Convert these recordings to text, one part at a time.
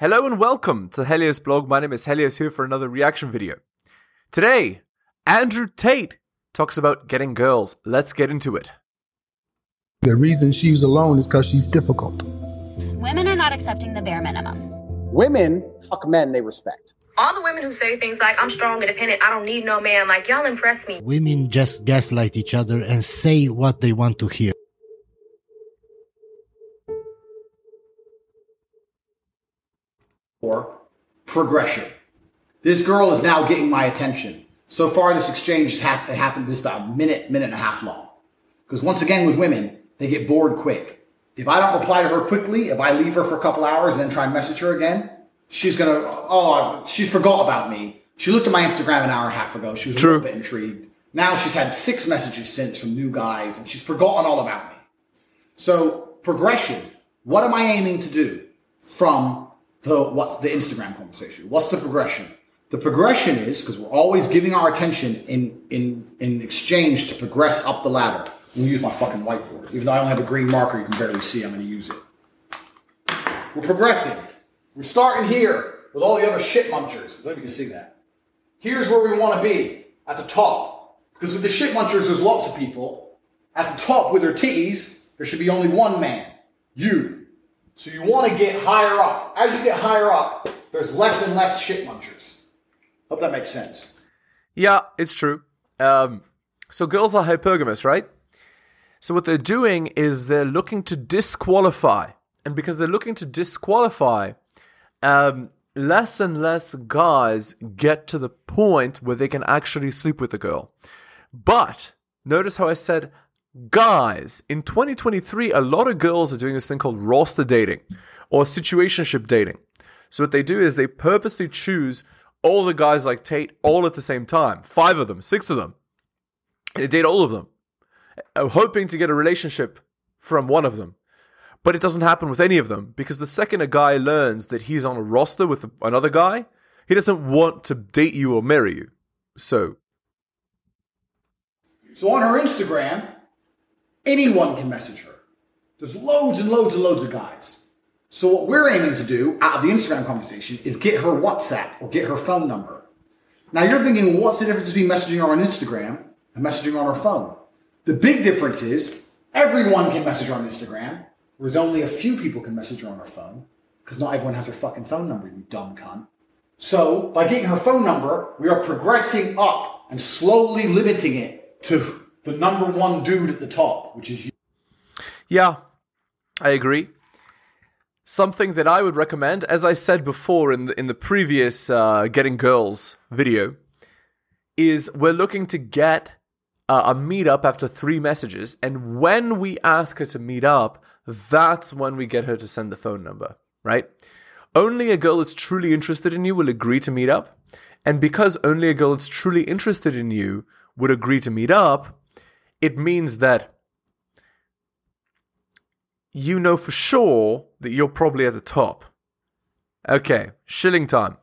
Hello and welcome to Helios blog. My name is Helios here for another reaction video. Today, Andrew Tate talks about getting girls. Let's get into it. The reason she's alone is because she's difficult. Women are not accepting the bare minimum. Women fuck men they respect. All the women who say things like, I'm strong, independent, I don't need no man, like, y'all impress me. Women just gaslight each other and say what they want to hear. Or progression. This girl is now getting my attention. So far, this exchange has hap- happened this about a minute, minute and a half long. Because once again, with women, they get bored quick. If I don't reply to her quickly, if I leave her for a couple hours and then try and message her again, she's gonna, oh, she's forgot about me. She looked at my Instagram an hour and a half ago. She was a little bit intrigued. Now she's had six messages since from new guys and she's forgotten all about me. So progression. What am I aiming to do from the what's the Instagram conversation? What's the progression? The progression is because we're always giving our attention in in in exchange to progress up the ladder. I'm gonna use my fucking whiteboard. Even though I only have a green marker, you can barely see. I'm gonna use it. We're progressing. We're starting here with all the other shit munchers. I don't know if you can see that. Here's where we want to be at the top. Because with the shit munchers, there's lots of people. At the top with their titties, there should be only one man. You. So you want to get higher up. As you get higher up, there's less and less shit munchers. Hope that makes sense. Yeah, it's true. Um, so girls are hypergamous, right? So what they're doing is they're looking to disqualify, and because they're looking to disqualify, um, less and less guys get to the point where they can actually sleep with the girl. But notice how I said guys. In 2023, a lot of girls are doing this thing called roster dating or situationship dating. So what they do is they purposely choose all the guys like Tate all at the same time. Five of them, six of them. They date all of them, uh, hoping to get a relationship from one of them. But it doesn't happen with any of them because the second a guy learns that he's on a roster with another guy, he doesn't want to date you or marry you. So, So on her Instagram, anyone can message her. There's loads and loads and loads of guys. So what we're aiming to do out of the Instagram conversation is get her WhatsApp or get her phone number. Now you're thinking, well, what's the difference between messaging her on Instagram and messaging on her phone? The big difference is everyone can message her on Instagram, whereas only a few people can message her on her phone because not everyone has her fucking phone number, you dumb cunt. So by getting her phone number, we are progressing up and slowly limiting it to the number one dude at the top, which is you. yeah, I agree. Something that I would recommend, as I said before in the, in the previous uh, Getting Girls video, is we're looking to get uh, a meetup after three messages, and when we ask her to meet up, that's when we get her to send the phone number, right? Only a girl that's truly interested in you will agree to meet up, and because only a girl that's truly interested in you would agree to meet up, it means that you know for sure that you're probably at the top. Okay, shilling time.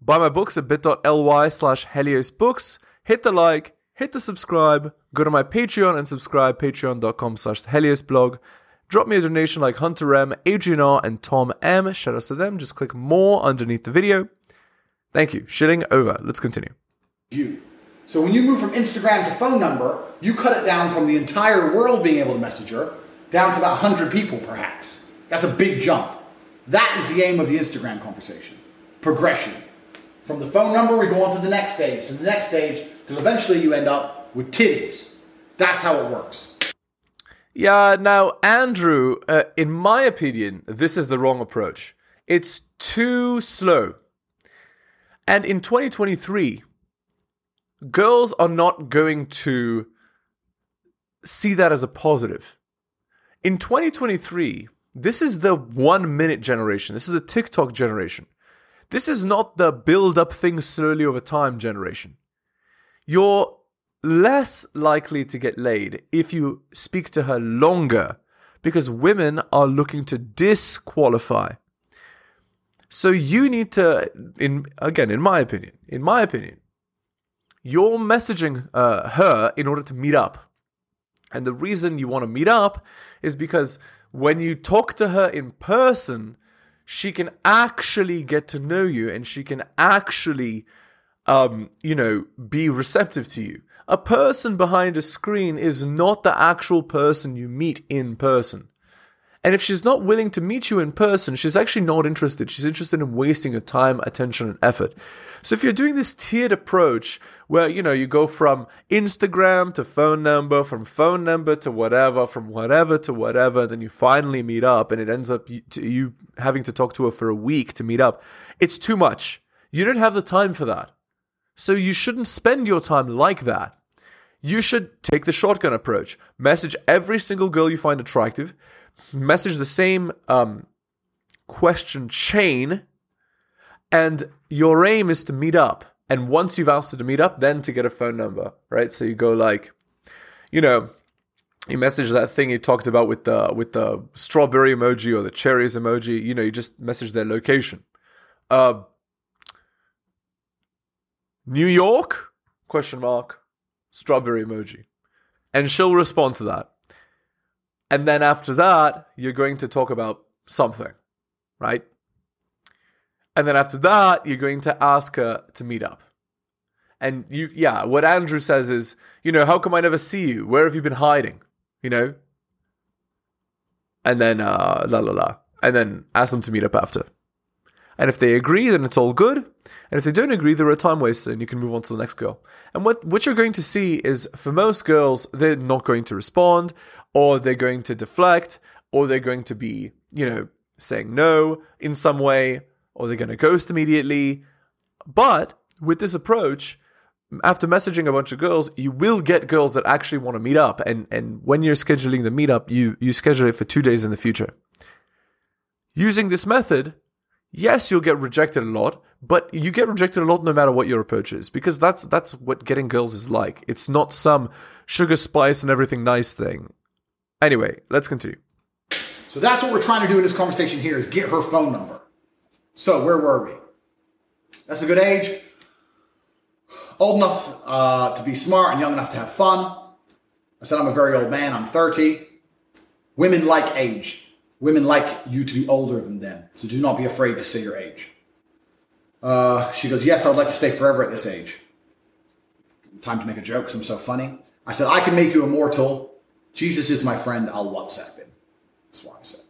Buy my books at bit.ly slash Helios Books. Hit the like, hit the subscribe, go to my Patreon and subscribe, patreon.com slash Helios blog. Drop me a donation like Hunter M, Adrian R, and Tom M. Shout out to them. Just click more underneath the video. Thank you. Shilling over. Let's continue. you. So when you move from Instagram to phone number, you cut it down from the entire world being able to message her down to about 100 people perhaps. That's a big jump. That is the aim of the Instagram conversation. Progression. From the phone number, we go on to the next stage, to the next stage, till eventually you end up with titties. That's how it works. Yeah, now, Andrew, uh, in my opinion, this is the wrong approach. It's too slow. And in 2023, girls are not going to see that as a positive. In 2023, this is the one minute generation. This is the TikTok generation. This is not the build up things slowly over time generation. You're less likely to get laid if you speak to her longer because women are looking to disqualify. So you need to, in again, in my opinion, in my opinion, you're messaging uh, her in order to meet up. And the reason you want to meet up is because when you talk to her in person, she can actually get to know you and she can actually um, you know, be receptive to you. A person behind a screen is not the actual person you meet in person. And if she's not willing to meet you in person, she's actually not interested. She's interested in wasting your time, attention, and effort. So if you're doing this tiered approach where, you know, you go from Instagram to phone number, from phone number to whatever, from whatever to whatever, then you finally meet up and it ends up you, you having to talk to her for a week to meet up, it's too much. You don't have the time for that. So you shouldn't spend your time like that. You should take the shotgun approach. Message every single girl you find attractive. Message the same um, question chain. And your aim is to meet up. And once you've asked her to meet up, then to get a phone number, right? So you go like, you know, you message that thing you talked about with the with the strawberry emoji or the cherries emoji. You know, you just message their location. Uh, New York? Question mark. Strawberry emoji. And she'll respond to that. And then after that, you're going to talk about something, right? And then after that, you're going to ask her to meet up. And you, yeah, what Andrew says is, you know, how come I never see you? Where have you been hiding? You know? And then, uh, la la la. And then ask them to meet up after. And if they agree, then it's all good. And if they don't agree, they're a time waster and you can move on to the next girl. And what, what you're going to see is for most girls, they're not going to respond, or they're going to deflect, or they're going to be, you know, saying no in some way, or they're going to ghost immediately. But with this approach, after messaging a bunch of girls, you will get girls that actually want to meet up. And, and when you're scheduling the meetup, you, you schedule it for two days in the future. Using this method, yes, you'll get rejected a lot, but you get rejected a lot no matter what your approach is, because that's that's what getting girls is like. It's not some sugar spice and everything nice thing. Anyway, let's continue. So that's what we're trying to do in this conversation here is get her phone number. So where were we? That's a good age. Old enough uh, to be smart and young enough to have fun. I said I'm a very old man. I'm 30. Women like age. Women like you to be older than them. So do not be afraid to say your age. Uh, she goes, Yes, I would like to stay forever at this age. Time to make a joke because I'm so funny. I said, I can make you immortal. Jesus is my friend. I'll WhatsApp him. That's what I said.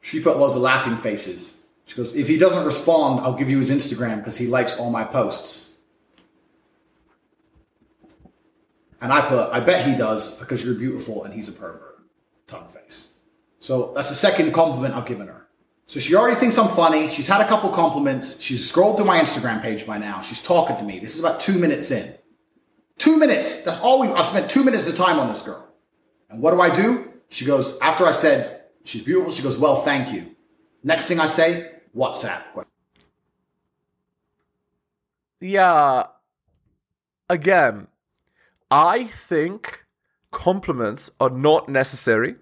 She put loads of laughing faces. She goes, If he doesn't respond, I'll give you his Instagram because he likes all my posts. And I put, I bet he does because you're beautiful and he's a pervert. Tongue face. So that's the second compliment I've given her. So she already thinks I'm funny. She's had a couple compliments. She's scrolled through my Instagram page by now. She's talking to me. This is about two minutes in. Two minutes. That's all we. I've spent two minutes of time on this girl. And what do I do? She goes after I said she's beautiful. She goes, well, thank you. Next thing I say, WhatsApp. Yeah. Again, I think compliments are not necessary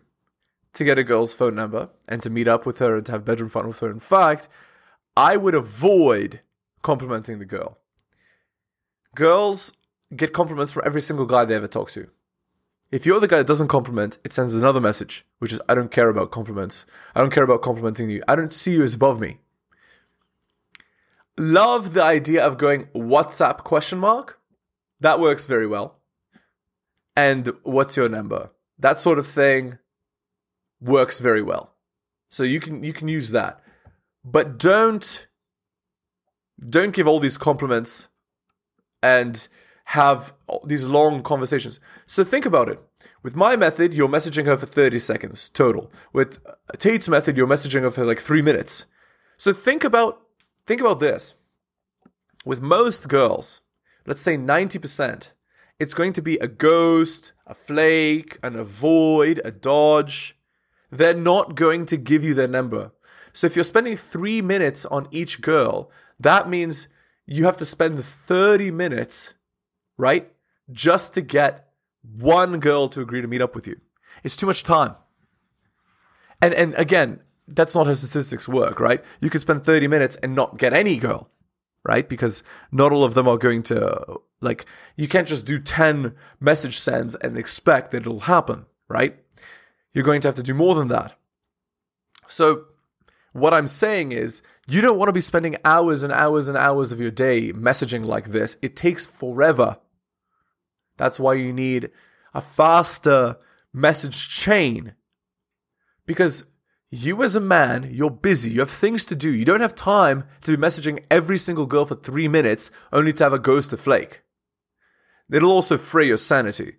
to get a girl's phone number and to meet up with her and to have bedroom fun with her. In fact, I would avoid complimenting the girl. Girls get compliments from every single guy they ever talk to. If you're the guy that doesn't compliment, it sends another message, which is I don't care about compliments. I don't care about complimenting you. I don't see you as above me. Love the idea of going WhatsApp question mark. That works very well. And what's your number? That sort of thing works very well. So you can you can use that. But don't don't give all these compliments and have these long conversations. So think about it. With my method, you're messaging her for 30 seconds total. With Tate's method, you're messaging her for like 3 minutes. So think about think about this. With most girls, let's say 90%, it's going to be a ghost, a flake, an avoid, a dodge. They're not going to give you their number. So if you're spending three minutes on each girl, that means you have to spend 30 minutes, right? Just to get one girl to agree to meet up with you. It's too much time. And and again, that's not how statistics work, right? You could spend 30 minutes and not get any girl, right? Because not all of them are going to like you can't just do 10 message sends and expect that it'll happen, right? You're going to have to do more than that. So What I'm saying is, you don't want to be spending hours and hours and hours of your day messaging like this. It takes forever. That's why you need a faster message chain. Because you, as a man, you're busy. You have things to do. You don't have time to be messaging every single girl for three minutes only to have a ghost to flake. It'll also fray your sanity.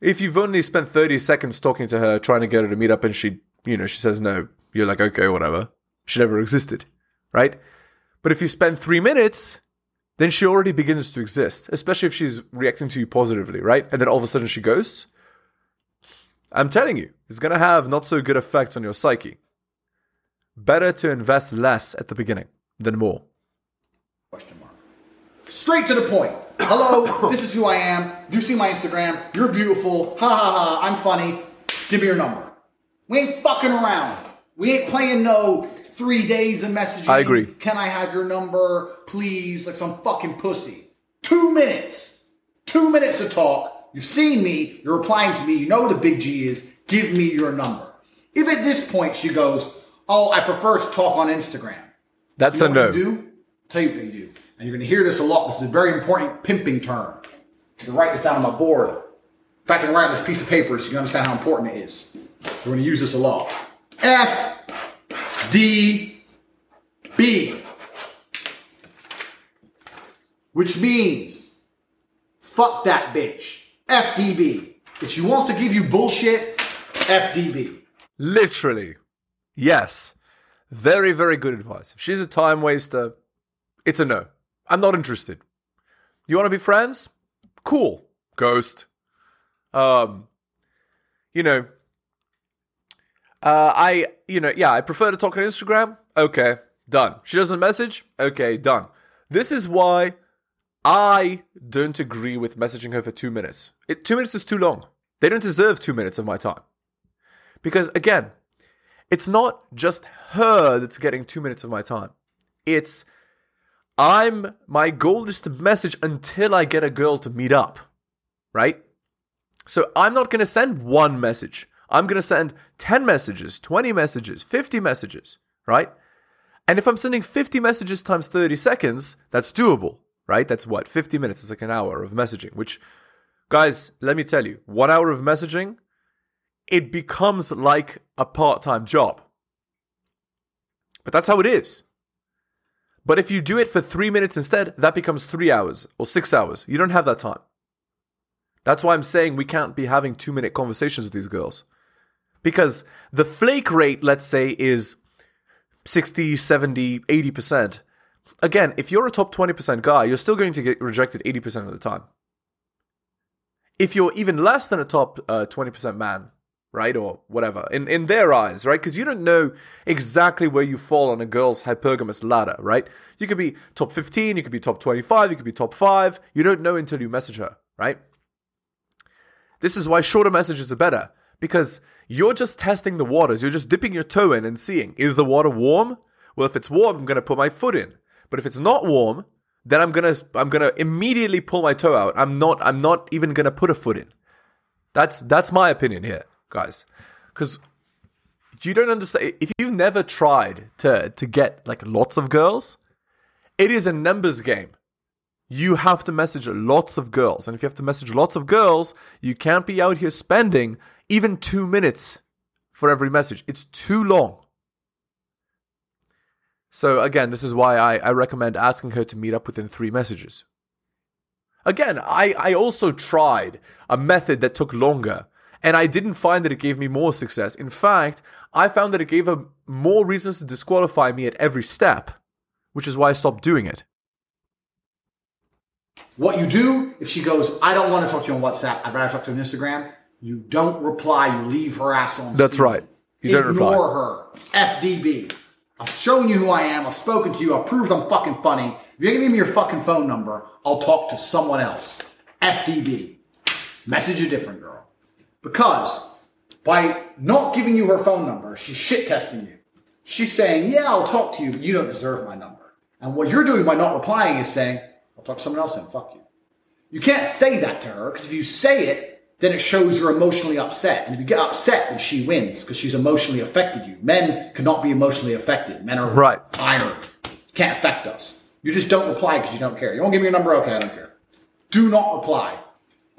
If you've only spent 30 seconds talking to her, trying to get her to meet up, and she, you know, she says no, you're like, okay, whatever. She never existed, right? But if you spend three minutes, then she already begins to exist, especially if she's reacting to you positively, right? And then all of a sudden she ghosts. I'm telling you, it's going to have not so good effects on your psyche. Better to invest less at the beginning than more. Question mark. Straight to the point. Hello, this is who I am. You see my Instagram. You're beautiful. Ha ha ha. I'm funny. Give me your number. We ain't fucking around. We ain't playing no three days of messaging. I agree. Can I have your number, please? Like some fucking pussy. Two minutes. Two minutes to talk. You've seen me. You're replying to me. You know who the big G is. Give me your number. If at this point she goes, Oh, I prefer to talk on Instagram. That's You a know no. what you do? Tell you what you do. And you're going to hear this a lot. This is a very important pimping term. You can write this down on my board. In fact, I'm going to write this piece of paper so you understand how important it is. We're going to use this a lot. F D B. Which means fuck that bitch. FDB. If she wants to give you bullshit, FDB. Literally. Yes. Very, very good advice. If she's a time waster, it's a no. I'm not interested. You want to be friends? Cool. Ghost. Um, you know, uh, I, you know, yeah, I prefer to talk on Instagram. Okay, done. She doesn't message. Okay, done. This is why I don't agree with messaging her for two minutes. It, two minutes is too long. They don't deserve two minutes of my time. Because again, it's not just her that's getting two minutes of my time. It's I'm my goal is to message until I get a girl to meet up. Right? So I'm not gonna send one message. I'm gonna send 10 messages, 20 messages, 50 messages, right? And if I'm sending 50 messages times 30 seconds, that's doable, right? That's what? 50 minutes is like an hour of messaging, which, guys, let me tell you, one hour of messaging, it becomes like a part time job. But that's how it is. But if you do it for three minutes instead, that becomes three hours or six hours. You don't have that time. That's why I'm saying we can't be having two minute conversations with these girls. Because the flake rate, let's say, is 60, 70, 80%. Again, if you're a top 20% guy, you're still going to get rejected 80% of the time. If you're even less than a top uh, 20% man, right, or whatever, in, in their eyes, right, because you don't know exactly where you fall on a girl's hypergamous ladder, right? You could be top 15, you could be top 25, you could be top 5. You don't know until you message her, right? This is why shorter messages are better because you're just testing the waters. You're just dipping your toe in and seeing is the water warm? Well, if it's warm, I'm going to put my foot in. But if it's not warm, then I'm going to I'm going to immediately pull my toe out. I'm not I'm not even going to put a foot in. That's that's my opinion here, guys. Cuz you don't understand if you've never tried to to get like lots of girls, it is a numbers game you have to message lots of girls. And if you have to message lots of girls, you can't be out here spending even two minutes for every message. It's too long. So, again, this is why I, I recommend asking her to meet up within three messages. Again, I, I also tried a method that took longer, and I didn't find that it gave me more success. In fact, I found that it gave her more reasons to disqualify me at every step, which is why I stopped doing it. What you do if she goes, I don't want to talk to you on WhatsApp, I'd rather talk to you on Instagram, you don't reply, you leave her ass on That's scene. right. You don't reply. Ignore her. FDB. I've shown you who I am, I've spoken to you, I've proved I'm fucking funny. If you give me your fucking phone number, I'll talk to someone else. FDB. Message a different girl. Because by not giving you her phone number, she's shit testing you. She's saying, Yeah, I'll talk to you, but you don't deserve my number. And what you're doing by not replying is saying, I'll talk to someone else and fuck you. You can't say that to her because if you say it, then it shows you're emotionally upset. And if you get upset, then she wins because she's emotionally affected you. Men cannot be emotionally affected. Men are Right. iron. Can't affect us. You just don't reply because you don't care. You won't give me your number? Okay, I don't care. Do not reply.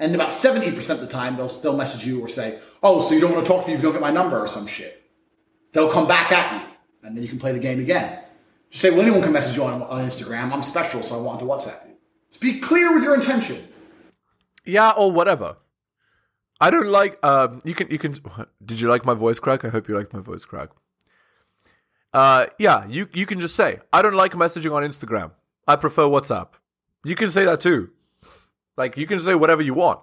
And about 70% of the time, they'll, they'll message you or say, oh, so you don't want to talk to me if you don't get my number or some shit. They'll come back at you, and then you can play the game again. Just say, well, anyone can message you on, on Instagram. I'm special, so I want to WhatsApp you. Just be clear with your intention. Yeah, or whatever. I don't like. Um, you can. You can. Did you like my voice crack? I hope you liked my voice crack. Uh, yeah. You you can just say I don't like messaging on Instagram. I prefer WhatsApp. You can say that too. Like you can say whatever you want.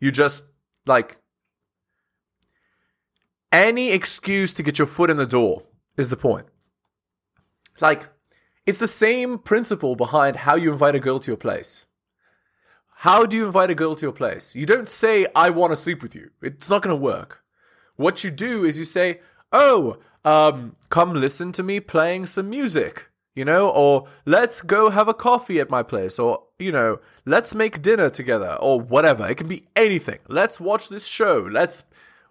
You just like any excuse to get your foot in the door is the point. Like it's the same principle behind how you invite a girl to your place. How do you invite a girl to your place? You don't say, I want to sleep with you. It's not going to work. What you do is you say, Oh, um, come listen to me playing some music, you know, or let's go have a coffee at my place, or, you know, let's make dinner together, or whatever. It can be anything. Let's watch this show. Let's,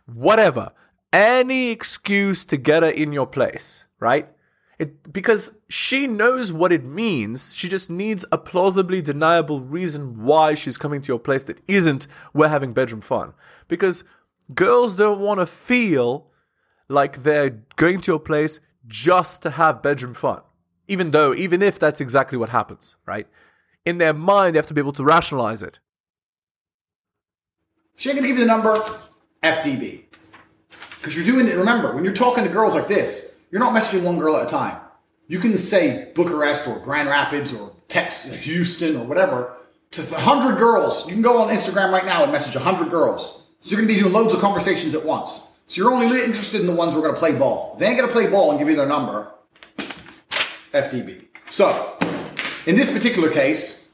whatever. Any excuse to get her in your place, right? It, because she knows what it means. She just needs a plausibly deniable reason why she's coming to your place that isn't we're having bedroom fun. Because girls don't want to feel like they're going to your place just to have bedroom fun. Even though, even if that's exactly what happens, right? In their mind, they have to be able to rationalize it. She ain't gonna give you the number, FDB. Because you're doing it, remember, when you're talking to girls like this, you're not messaging one girl at a time. You can say Bucharest or Grand Rapids or text Houston or whatever to 100 girls. You can go on Instagram right now and message 100 girls. So you're gonna be doing loads of conversations at once. So you're only interested in the ones who are gonna play ball. They ain't gonna play ball and give you their number, FDB. So, in this particular case,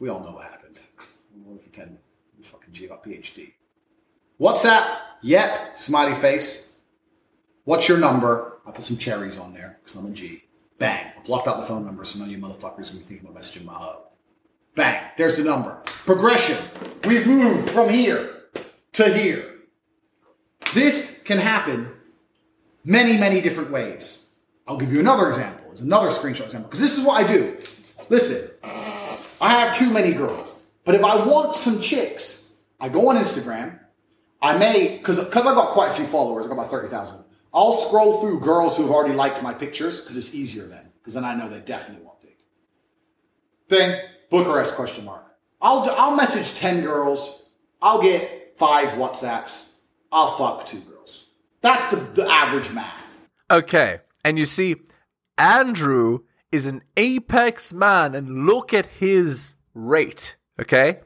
we all know what happened. Gonna pretend I'm fucking G got PhD. WhatsApp, yep, smiley face. What's your number? I put some cherries on there because I'm a G. Bang. I blocked out the phone number so none of you motherfuckers will be thinking about messaging my hub. Bang. There's the number. Progression. We've moved from here to here. This can happen many, many different ways. I'll give you another example. There's another screenshot example because this is what I do. Listen, I have too many girls, but if I want some chicks, I go on Instagram. I may, because because I got quite a few followers, I got about 30,000. I'll scroll through girls who have already liked my pictures because it's easier then, because then I know they definitely want dick. Thing, Bucharest question mark. I'll, I'll message 10 girls. I'll get five WhatsApps. I'll fuck two girls. That's the, the average math. Okay. And you see, Andrew is an apex man, and look at his rate. Okay.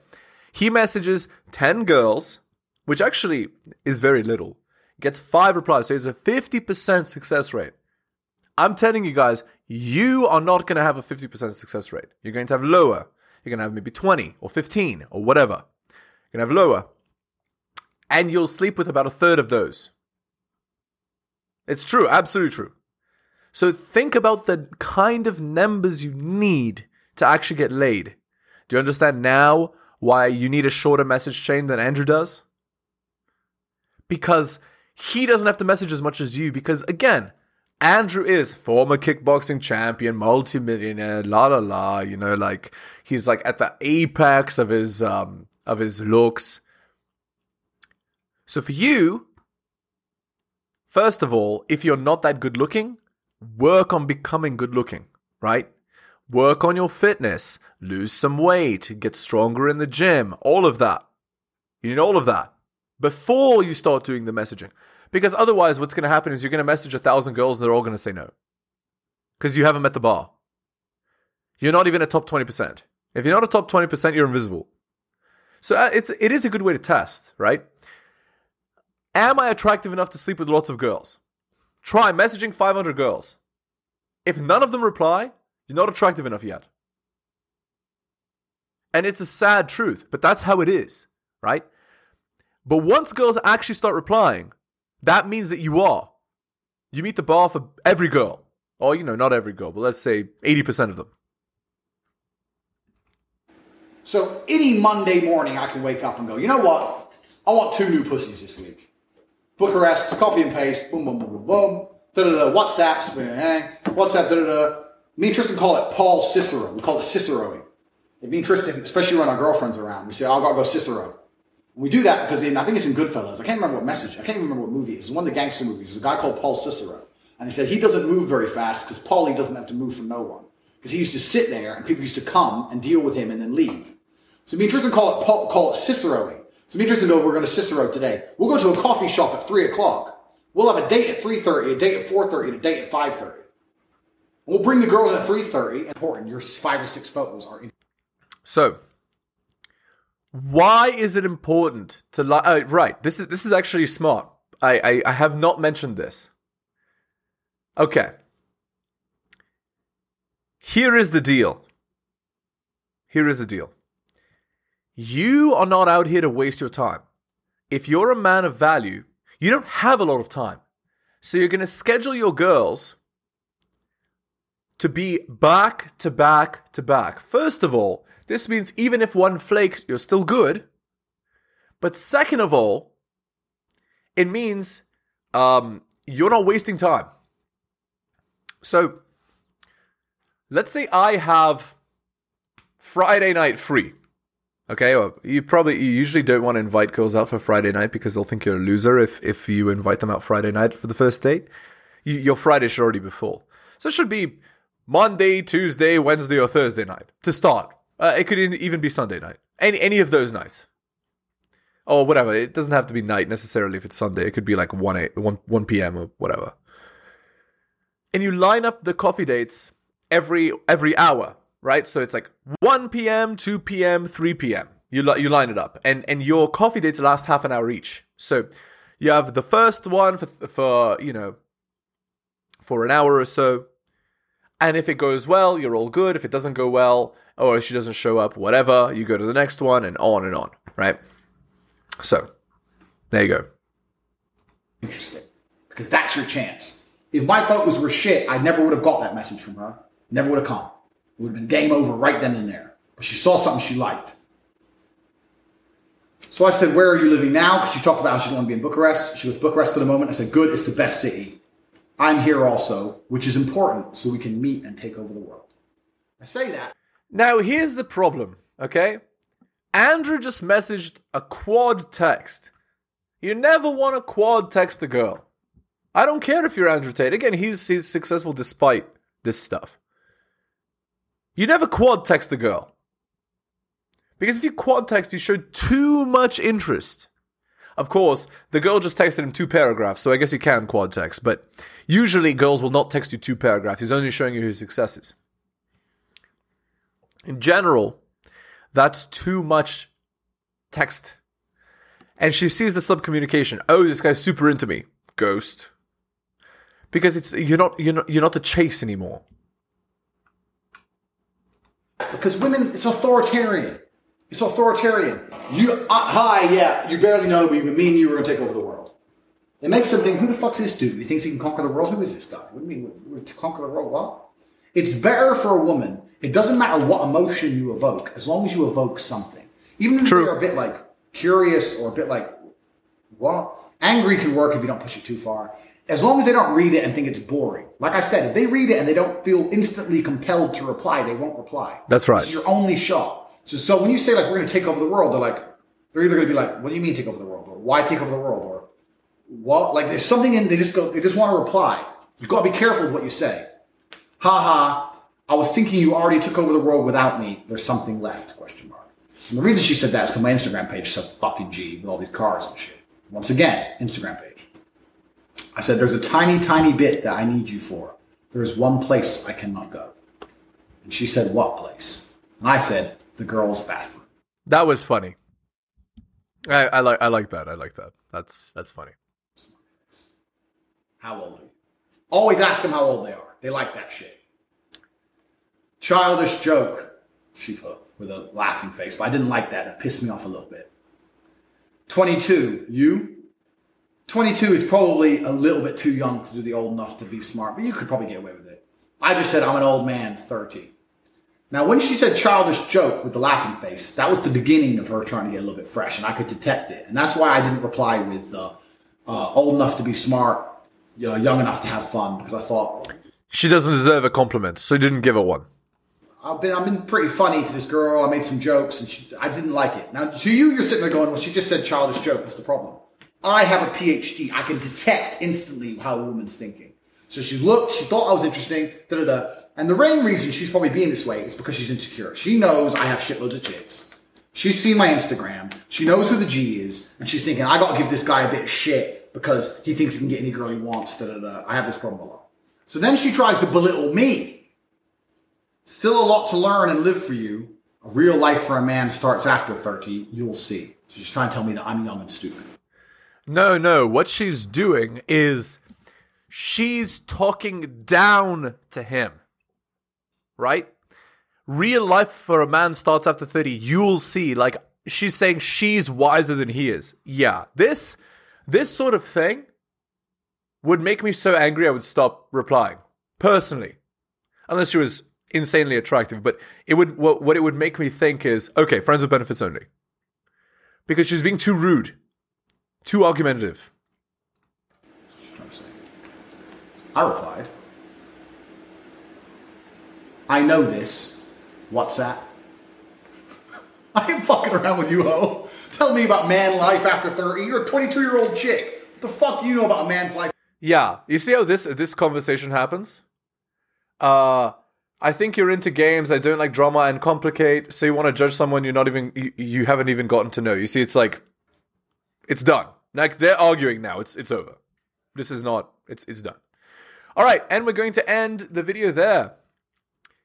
He messages 10 girls, which actually is very little, gets five replies. So he has a 50% success rate. I'm telling you guys, you are not going to have a 50% success rate. You're going to have lower. You're going to have maybe 20 or 15 or whatever. You're going to have lower. And you'll sleep with about a third of those. It's true, absolutely true. So think about the kind of numbers you need to actually get laid. Do you understand now why you need a shorter message chain than Andrew does? Because he doesn't have to message as much as you, because again, Andrew is former kickboxing champion, multimillionaire, la la la, you know, like he's like at the apex of his um of his looks. So for you, first of all, if you're not that good looking, work on becoming good looking, right? Work on your fitness, lose some weight, get stronger in the gym, all of that. You need all of that before you start doing the messaging. Because otherwise, what's going to happen is you're going to message a thousand girls and they're all going to say no. Because you haven't met the bar. You're not even a top 20%. If you're not a top 20%, you're invisible. So uh, it's, it is a good way to test, right? Am I attractive enough to sleep with lots of girls? Try messaging 500 girls. If none of them reply, you're not attractive enough yet. And it's a sad truth, but that's how it is, right? But once girls actually start replying, that means that you are. You meet the bar for every girl. Or, you know, not every girl, but let's say 80% of them. So any Monday morning, I can wake up and go, you know what? I want two new pussies this week. Bucharest, copy and paste, boom, boom, boom, boom, boom. Da da da. WhatsApps, WhatsApp, da da da. Me and Tristan call it Paul Cicero. We call it Ciceroing. If me and Tristan, especially when our girlfriends around, we say, "Oh, I gotta go Cicero. We do that because in, I think it's in Goodfellas. I can't remember what message. I can't remember what movie it. It's one of the gangster movies. There's a guy called Paul Cicero. And he said he doesn't move very fast because Paulie doesn't have to move for no one. Because he used to sit there and people used to come and deal with him and then leave. So me and Tristan call it, Paul, call it Ciceroing. So me and Tristan we're going to Cicero today. We'll go to a coffee shop at 3 o'clock. We'll have a date at 3.30, a date at 4.30, and a date at 5.30. We'll bring the girl in at 3.30. Important, your five or six photos are in. So, why is it important to like? Uh, right, this is this is actually smart. I, I I have not mentioned this. Okay. Here is the deal. Here is the deal. You are not out here to waste your time. If you're a man of value, you don't have a lot of time. So you're going to schedule your girls to be back to back to back. First of all, this means even if one flakes, you're still good. But second of all, it means um, you're not wasting time. So, let's say I have Friday night free. Okay, well, you probably you usually don't want to invite girls out for Friday night because they'll think you're a loser if if you invite them out Friday night for the first date. You, your Friday should already be full, so it should be Monday, Tuesday, Wednesday, or Thursday night to start. Uh, it could even be Sunday night. Any any of those nights. Or whatever. It doesn't have to be night necessarily if it's Sunday. It could be like 1, 8, 1, 1 p.m. or whatever. And you line up the coffee dates every every hour, right? So it's like 1 p.m., 2 p.m., 3 p.m. You, li- you line it up. And, and your coffee dates last half an hour each. So you have the first one for, for you know, for an hour or so. And if it goes well, you're all good. If it doesn't go well, or if she doesn't show up, whatever, you go to the next one and on and on, right? So, there you go. Interesting. Because that's your chance. If my photos were shit, I never would have got that message from her. Never would have come. Would have been game over right then and there. But she saw something she liked. So I said, Where are you living now? Because she talked about how she didn't want to be in Bucharest. She was Bucharest for the moment. I said, Good, it's the best city. I'm here also, which is important so we can meet and take over the world. I say that. Now, here's the problem, okay? Andrew just messaged a quad text. You never want to quad text a girl. I don't care if you're Andrew Tate. Again, he's he's successful despite this stuff. You never quad text a girl. Because if you quad text, you show too much interest. Of course, the girl just texted him two paragraphs, so I guess you can quad text, but usually girls will not text you two paragraphs. He's only showing you his successes. In general, that's too much text. And she sees the subcommunication. Oh, this guy's super into me. Ghost. Because it's you're not you're not you're not the chase anymore. Because women, it's authoritarian. It's authoritarian. You, uh, hi, yeah, you barely know me, but me and you are going to take over the world. It makes them think, who the fuck's this dude? He thinks he can conquer the world? Who is this guy? What do you mean, we're to conquer the world? What? It's better for a woman. It doesn't matter what emotion you evoke, as long as you evoke something. Even if True. they're a bit like curious or a bit like, what? Angry can work if you don't push it too far. As long as they don't read it and think it's boring. Like I said, if they read it and they don't feel instantly compelled to reply, they won't reply. That's right. It's your only shot. So, so when you say like we're going to take over the world, they're like, they're either going to be like, what do you mean take over the world? Or why take over the world? Or what? Like there's something in, they just go, they just want to reply. You've got to be careful with what you say. Ha ha. I was thinking you already took over the world without me. There's something left, question mark. And the reason she said that is because my Instagram page said fucking G with all these cars and shit. Once again, Instagram page. I said, there's a tiny, tiny bit that I need you for. There's one place I cannot go. And she said, what place? And I said, the girls' bathroom. That was funny. I, I like I like that. I like that. That's that's funny. How old are you? Always ask them how old they are. They like that shit. Childish joke, she put with a laughing face, but I didn't like that. That pissed me off a little bit. 22, you? 22 is probably a little bit too young to do the old enough to be smart, but you could probably get away with it. I just said I'm an old man, 30. Now, when she said childish joke with the laughing face, that was the beginning of her trying to get a little bit fresh, and I could detect it. And that's why I didn't reply with uh, uh, old enough to be smart, uh, young enough to have fun, because I thought She doesn't deserve a compliment, so you didn't give her one. I've been I've been pretty funny to this girl. I made some jokes, and she, I didn't like it. Now, to you, you're sitting there going, "Well, she just said childish joke. That's the problem." I have a PhD. I can detect instantly how a woman's thinking. So she looked. She thought I was interesting. Da da da. And the main reason she's probably being this way is because she's insecure. She knows I have shitloads of chicks. She's seen my Instagram. She knows who the G is, and she's thinking I got to give this guy a bit of shit because he thinks he can get any girl he wants. Da da da. I have this problem a lot. So then she tries to belittle me. Still a lot to learn and live for you. A real life for a man starts after 30. You'll see. She's trying to tell me that I'm young and stupid. No, no. What she's doing is she's talking down to him. Right? Real life for a man starts after 30. You'll see. Like, she's saying she's wiser than he is. Yeah. This, this sort of thing would make me so angry I would stop replying. Personally. Unless she was insanely attractive. But it would, what, what it would make me think is, okay, friends with benefits only. Because she's being too rude. Too argumentative. She's trying to say. I replied, I know this. What's that? I ain't fucking around with you, ho. Tell me about man life after 30. You're a 22 year old chick. What the fuck do you know about a man's life Yeah, you see how this this conversation happens? Uh I think you're into games. I don't like drama and complicate. So you want to judge someone you're not even you, you haven't even gotten to know. You see, it's like it's done. Like they're arguing now. It's it's over. This is not. It's it's done. All right, and we're going to end the video there.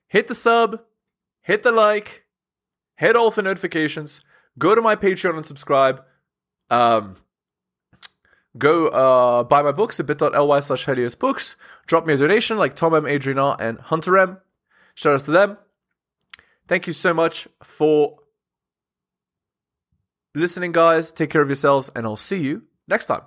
Hit the sub, hit the like, hit all for notifications. Go to my Patreon and subscribe. Um, go uh, buy my books at bit.ly slash Helios Books. Drop me a donation like Tom M, Adrian R, and Hunter M. Shout out to them. Thank you so much for listening, guys. Take care of yourselves, and I'll see you next time.